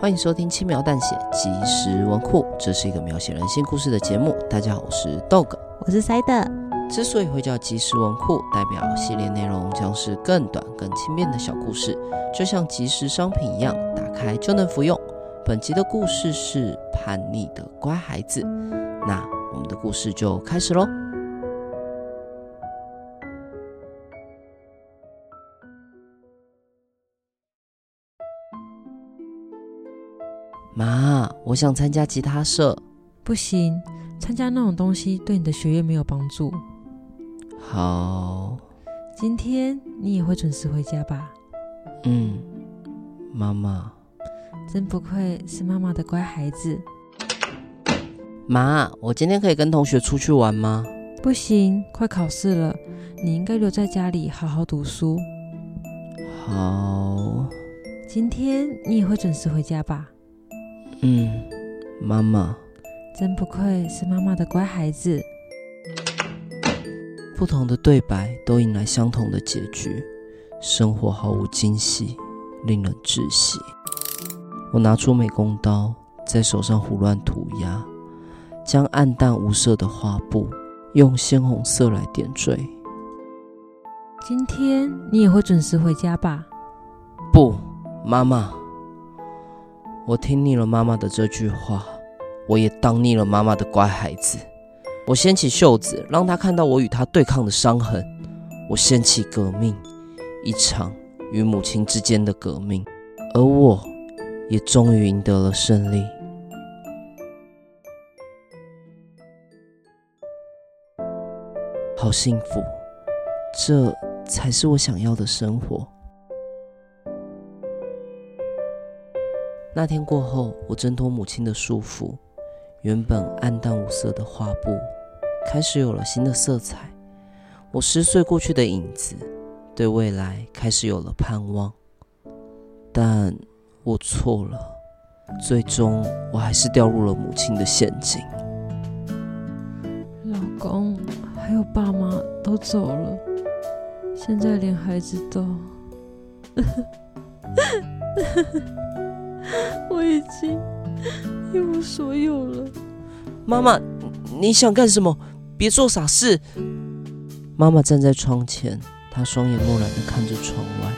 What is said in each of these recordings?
欢迎收听轻描淡写即时文库，这是一个描写人性故事的节目。大家好，我是 Dog，我是 Side。之所以会叫即时文库，代表系列内容将是更短、更轻便的小故事，就像即时商品一样，打开就能服用。本集的故事是叛逆的乖孩子，那我们的故事就开始喽。妈，我想参加吉他社。不行，参加那种东西对你的学业没有帮助。好，今天你也会准时回家吧？嗯，妈妈，真不愧是妈妈的乖孩子。妈，我今天可以跟同学出去玩吗？不行，快考试了，你应该留在家里好好读书。好，今天你也会准时回家吧？嗯，妈妈，真不愧是妈妈的乖孩子。不同的对白都引来相同的结局，生活毫无惊喜，令人窒息。我拿出美工刀，在手上胡乱涂鸦，将暗淡无色的画布用鲜红色来点缀。今天你也会准时回家吧？不，妈妈。我听腻了妈妈的这句话，我也当腻了妈妈的乖孩子。我掀起袖子，让她看到我与她对抗的伤痕。我掀起革命，一场与母亲之间的革命，而我也终于赢得了胜利。好幸福，这才是我想要的生活。那天过后，我挣脱母亲的束缚，原本暗淡无色的画布开始有了新的色彩。我撕碎过去的影子，对未来开始有了盼望。但我错了，最终我还是掉入了母亲的陷阱。老公还有爸妈都走了，现在连孩子都…… 我已经一无所有了。妈妈，你想干什么？别做傻事。妈妈站在窗前，她双眼漠然地看着窗外，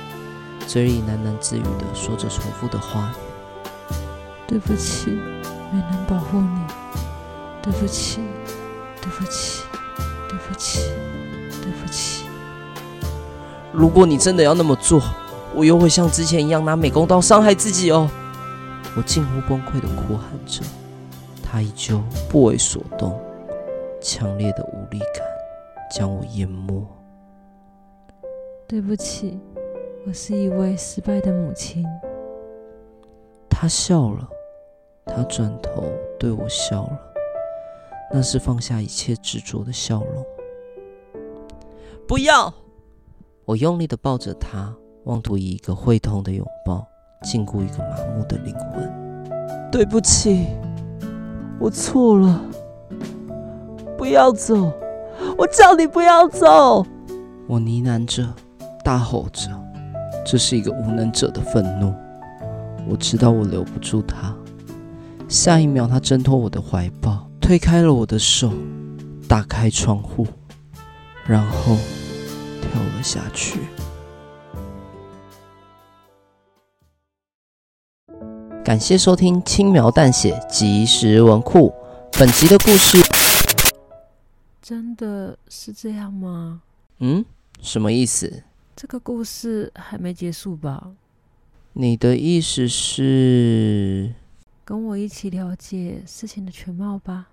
嘴里喃喃自语地说着重复的话语：“对不起，没能保护你。对不起，对不起，对不起，对不起。如果你真的要那么做，我又会像之前一样拿美工刀伤害自己哦。”我近乎崩溃的哭喊着，他依旧不为所动，强烈的无力感将我淹没。对不起，我是一位失败的母亲。他笑了，他转头对我笑了，那是放下一切执着的笑容。不要！我用力的抱着他，妄图以一个会痛的拥抱。禁锢一个麻木的灵魂。对不起，我错了。不要走，我叫你不要走。我呢喃着，大吼着，这是一个无能者的愤怒。我知道我留不住他。下一秒，他挣脱我的怀抱，推开了我的手，打开窗户，然后跳了下去。感谢收听轻描淡写即时文库。本集的故事真的是这样吗？嗯，什么意思？这个故事还没结束吧？你的意思是……跟我一起了解事情的全貌吧。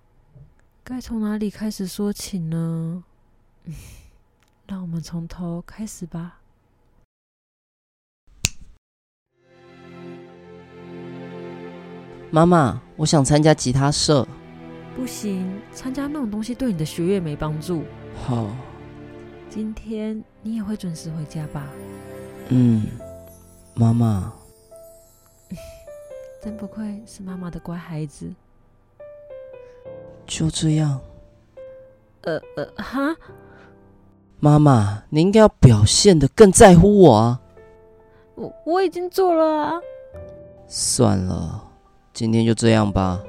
该从哪里开始说起呢？嗯，让我们从头开始吧。妈妈，我想参加吉他社。不行，参加那种东西对你的学业没帮助。好，今天你也会准时回家吧？嗯，妈妈，真不愧是妈妈的乖孩子。就这样。呃呃，哈？妈妈，你应该要表现的更在乎我啊。我我已经做了啊。算了，今天就这样吧。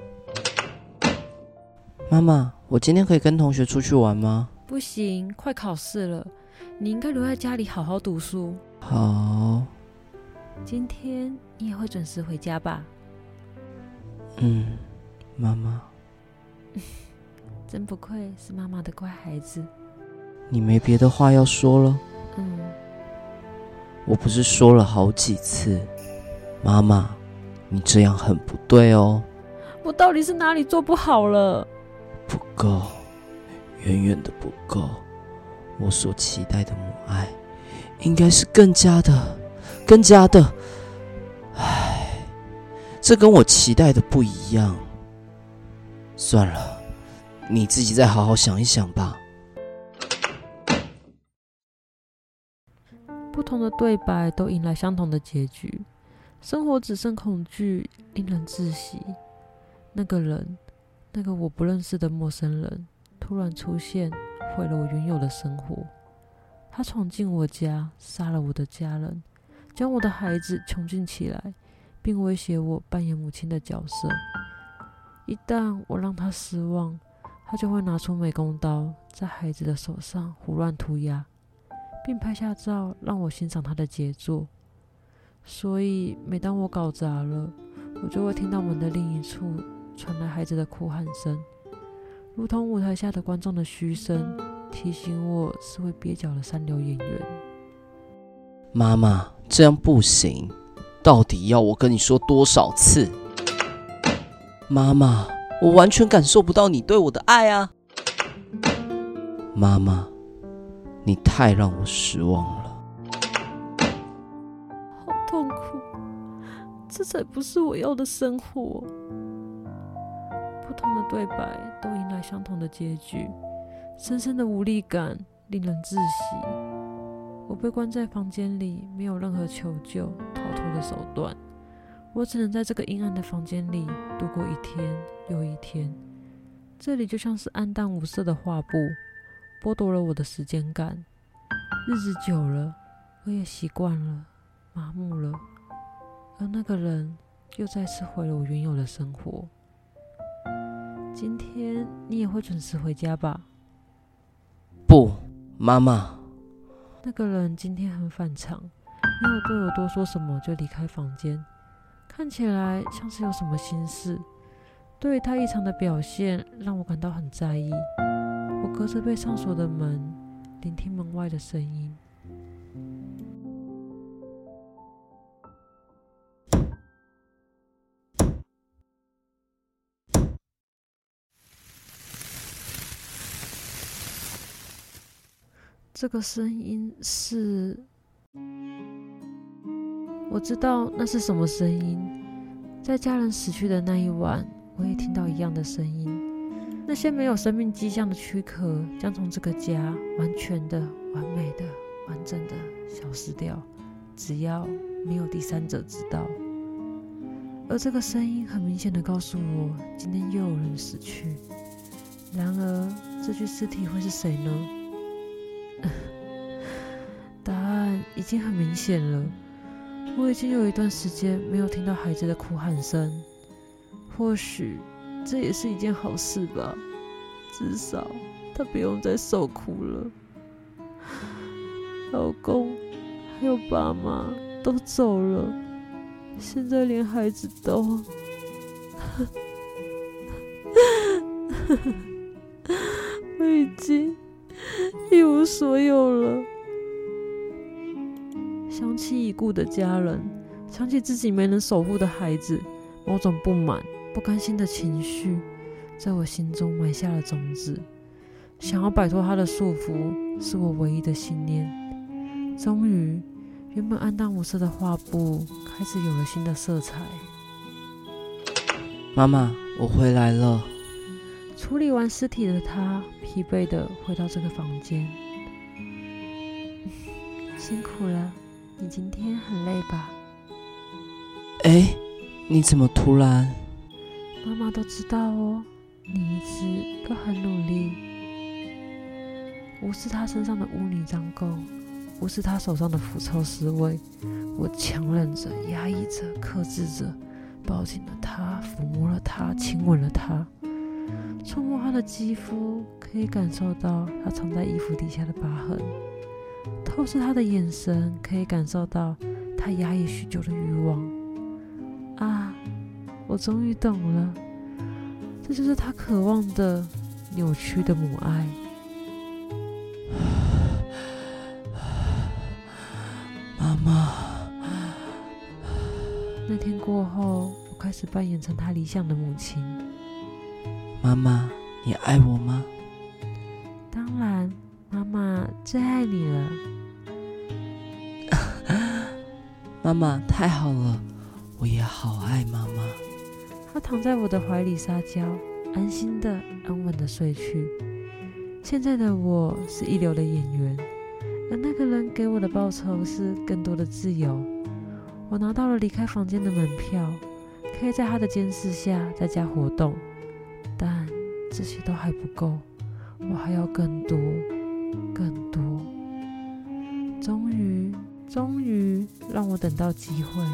妈妈，我今天可以跟同学出去玩吗？不行，快考试了，你应该留在家里好好读书。好。今天你也会准时回家吧？嗯，妈妈。真不愧是妈妈的乖孩子。你没别的话要说了？嗯。我不是说了好几次，妈妈，你这样很不对哦。我到底是哪里做不好了？不够，远远的不够。我所期待的母爱，应该是更加的、更加的……唉，这跟我期待的不一样。算了，你自己再好好想一想吧。不同的对白都迎来相同的结局，生活只剩恐惧，令人窒息。那个人，那个我不认识的陌生人，突然出现，毁了我原有的生活。他闯进我家，杀了我的家人，将我的孩子囚禁起来，并威胁我扮演母亲的角色。一旦我让他失望，他就会拿出美工刀，在孩子的手上胡乱涂鸦。并拍下照让我欣赏他的杰作，所以每当我搞砸了，我就会听到门的另一处传来孩子的哭喊声，如同舞台下的观众的嘘声，提醒我是位蹩脚的三流演员。妈妈，这样不行，到底要我跟你说多少次？妈妈，我完全感受不到你对我的爱啊！妈妈。你太让我失望了，才不是我要的生活。不同的对白都迎来相同的结局，深深的无力感令人窒息。我被关在房间里，没有任何求救、逃脱的手段，我只能在这个阴暗的房间里度过一天又一天。这里就像是暗淡无色的画布。剥夺了我的时间感，日子久了，我也习惯了，麻木了，而那个人又再次毁了我原有的生活。今天你也会准时回家吧？不，妈妈。那个人今天很反常，没有对我多说什么就离开房间，看起来像是有什么心事。对于他异常的表现，让我感到很在意。我隔着被上锁的门，聆听门外的声音。这个声音是……我知道那是什么声音。在家人死去的那一晚，我也听到一样的声音。那些没有生命迹象的躯壳将从这个家完全的、完美的、完整的消失掉，只要没有第三者知道。而这个声音很明显的告诉我，今天又有人死去。然而，这具尸体会是谁呢？已经很明显了。我已经有一段时间没有听到孩子的哭喊声，或许。这也是一件好事吧，至少他不用再受苦了。老公还有爸妈都走了，现在连孩子都 我已经一无所有了。想起已故的家人，想起自己没能守护的孩子，某种不满。不甘心的情绪在我心中埋下了种子，想要摆脱他的束缚是我唯一的信念。终于，原本暗淡无色的画布开始有了新的色彩。妈妈，我回来了。处理完尸体的他疲惫的回到这个房间。辛苦了，你今天很累吧？哎，你怎么突然？妈妈都知道哦，你一直都很努力，无视他身上的污泥脏垢，无视他手上的腐臭尸味，我强忍着、压抑着、克制着，抱紧了他，抚摸了他，亲吻了他，触摸他的肌肤，可以感受到他藏在衣服底下的疤痕；透视他的眼神，可以感受到他压抑许久的欲望。啊，我终于懂了，这就是他渴望的扭曲的母爱。妈妈，那天过后，我开始扮演成他理想的母亲。妈妈，你爱我吗？当然，妈妈最爱你了。妈妈，太好了，我也好爱妈妈。她躺在我的怀里撒娇，安心的、安稳的睡去。现在的我是一流的演员，而那个人给我的报酬是更多的自由。我拿到了离开房间的门票，可以在他的监视下在家活动。但这些都还不够，我还要更多，更多。终于，终于让我等到机会。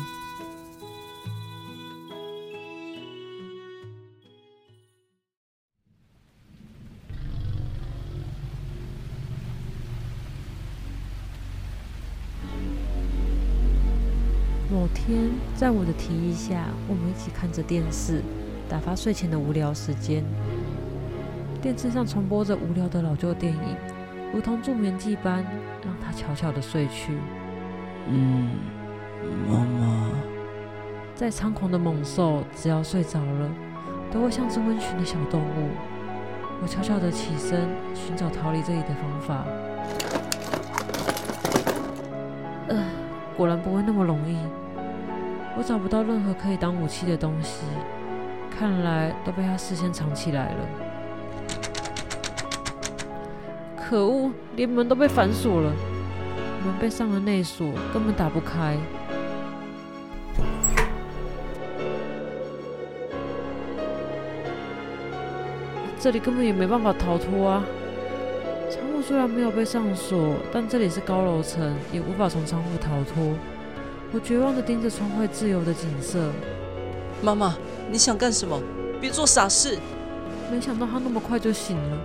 某天，在我的提议下，我们一起看着电视，打发睡前的无聊时间。电视上重播着无聊的老旧电影，如同助眠剂般，让他悄悄的睡去。嗯，妈妈。再猖狂的猛兽，只要睡着了，都会像只温驯的小动物。我悄悄的起身，寻找逃离这里的方法。呃，果然不会那么容易。我找不到任何可以当武器的东西，看来都被他事先藏起来了。可恶，连门都被反锁了，门被上了内锁，根本打不开。这里根本也没办法逃脱啊！窗户虽然没有被上锁，但这里是高楼层，也无法从窗户逃脱。我绝望地盯着窗外自由的景色。妈妈，你想干什么？别做傻事！没想到他那么快就醒了，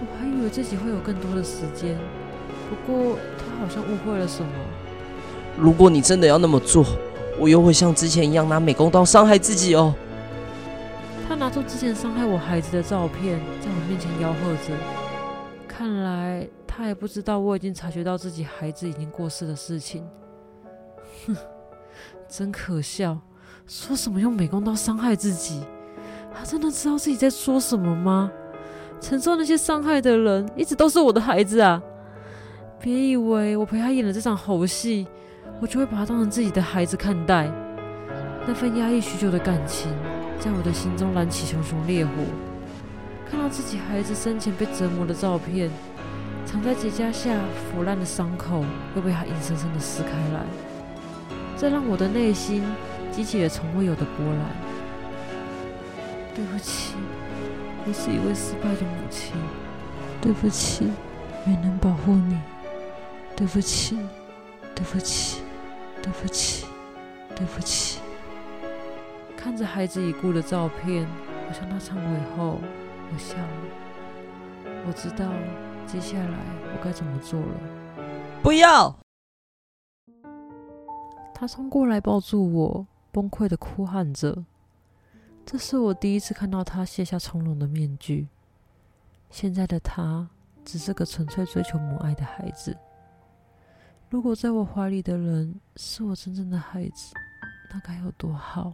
我还以为自己会有更多的时间。不过他好像误会了什么。如果你真的要那么做，我又会像之前一样拿美工刀伤害自己哦。他拿出之前伤害我孩子的照片，在我面前吆喝着。看来他也不知道我已经察觉到自己孩子已经过世的事情。哼，真可笑！说什么用美工刀伤害自己？他真的知道自己在说什么吗？承受那些伤害的人，一直都是我的孩子啊！别以为我陪他演了这场猴戏，我就会把他当成自己的孩子看待。那份压抑许久的感情，在我的心中燃起熊熊烈火。看到自己孩子生前被折磨的照片，藏在结痂下腐烂的伤口，又被他硬生生的撕开来。这让我的内心激起了从未有的波澜。对不起，我是一位失败的母亲。对不起，没能保护你。对不起，对不起，对不起，对不起。看着孩子已故的照片，我向他忏悔后，我笑了。我知道接下来我该怎么做了。不要！他冲过来抱住我，崩溃的哭喊着。这是我第一次看到他卸下从容的面具。现在的他只是个纯粹追求母爱的孩子。如果在我怀里的人是我真正的孩子，那该有多好！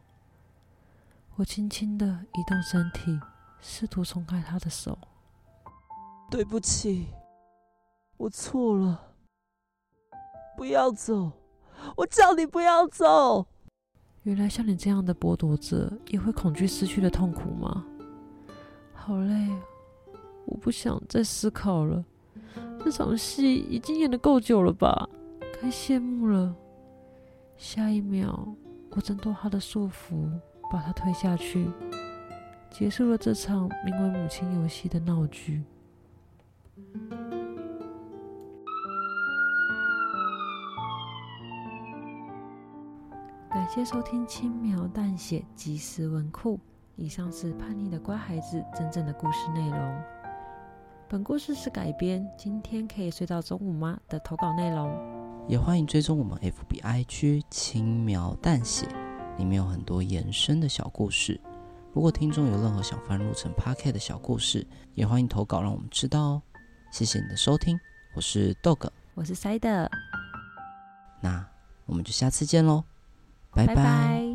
我轻轻的移动身体，试图松开他的手。对不起，我错了。不要走。我叫你不要走。原来像你这样的剥夺者，也会恐惧失去的痛苦吗？好累，我不想再思考了。这场戏已经演得够久了吧？太羡慕了。下一秒，我挣脱他的束缚，把他推下去，结束了这场名为“母亲游戏”的闹剧。感谢收听轻描淡写即时文库。以上是叛逆的乖孩子真正的故事内容。本故事是改编。今天可以睡到中午吗？的投稿内容。也欢迎追踪我们 FB IG 轻描淡写，里面有很多延伸的小故事。如果听众有任何想翻录成 Podcast 的小故事，也欢迎投稿让我们知道哦。谢谢你的收听，我是 Dog，我是 Side，那我们就下次见喽，拜拜。拜拜。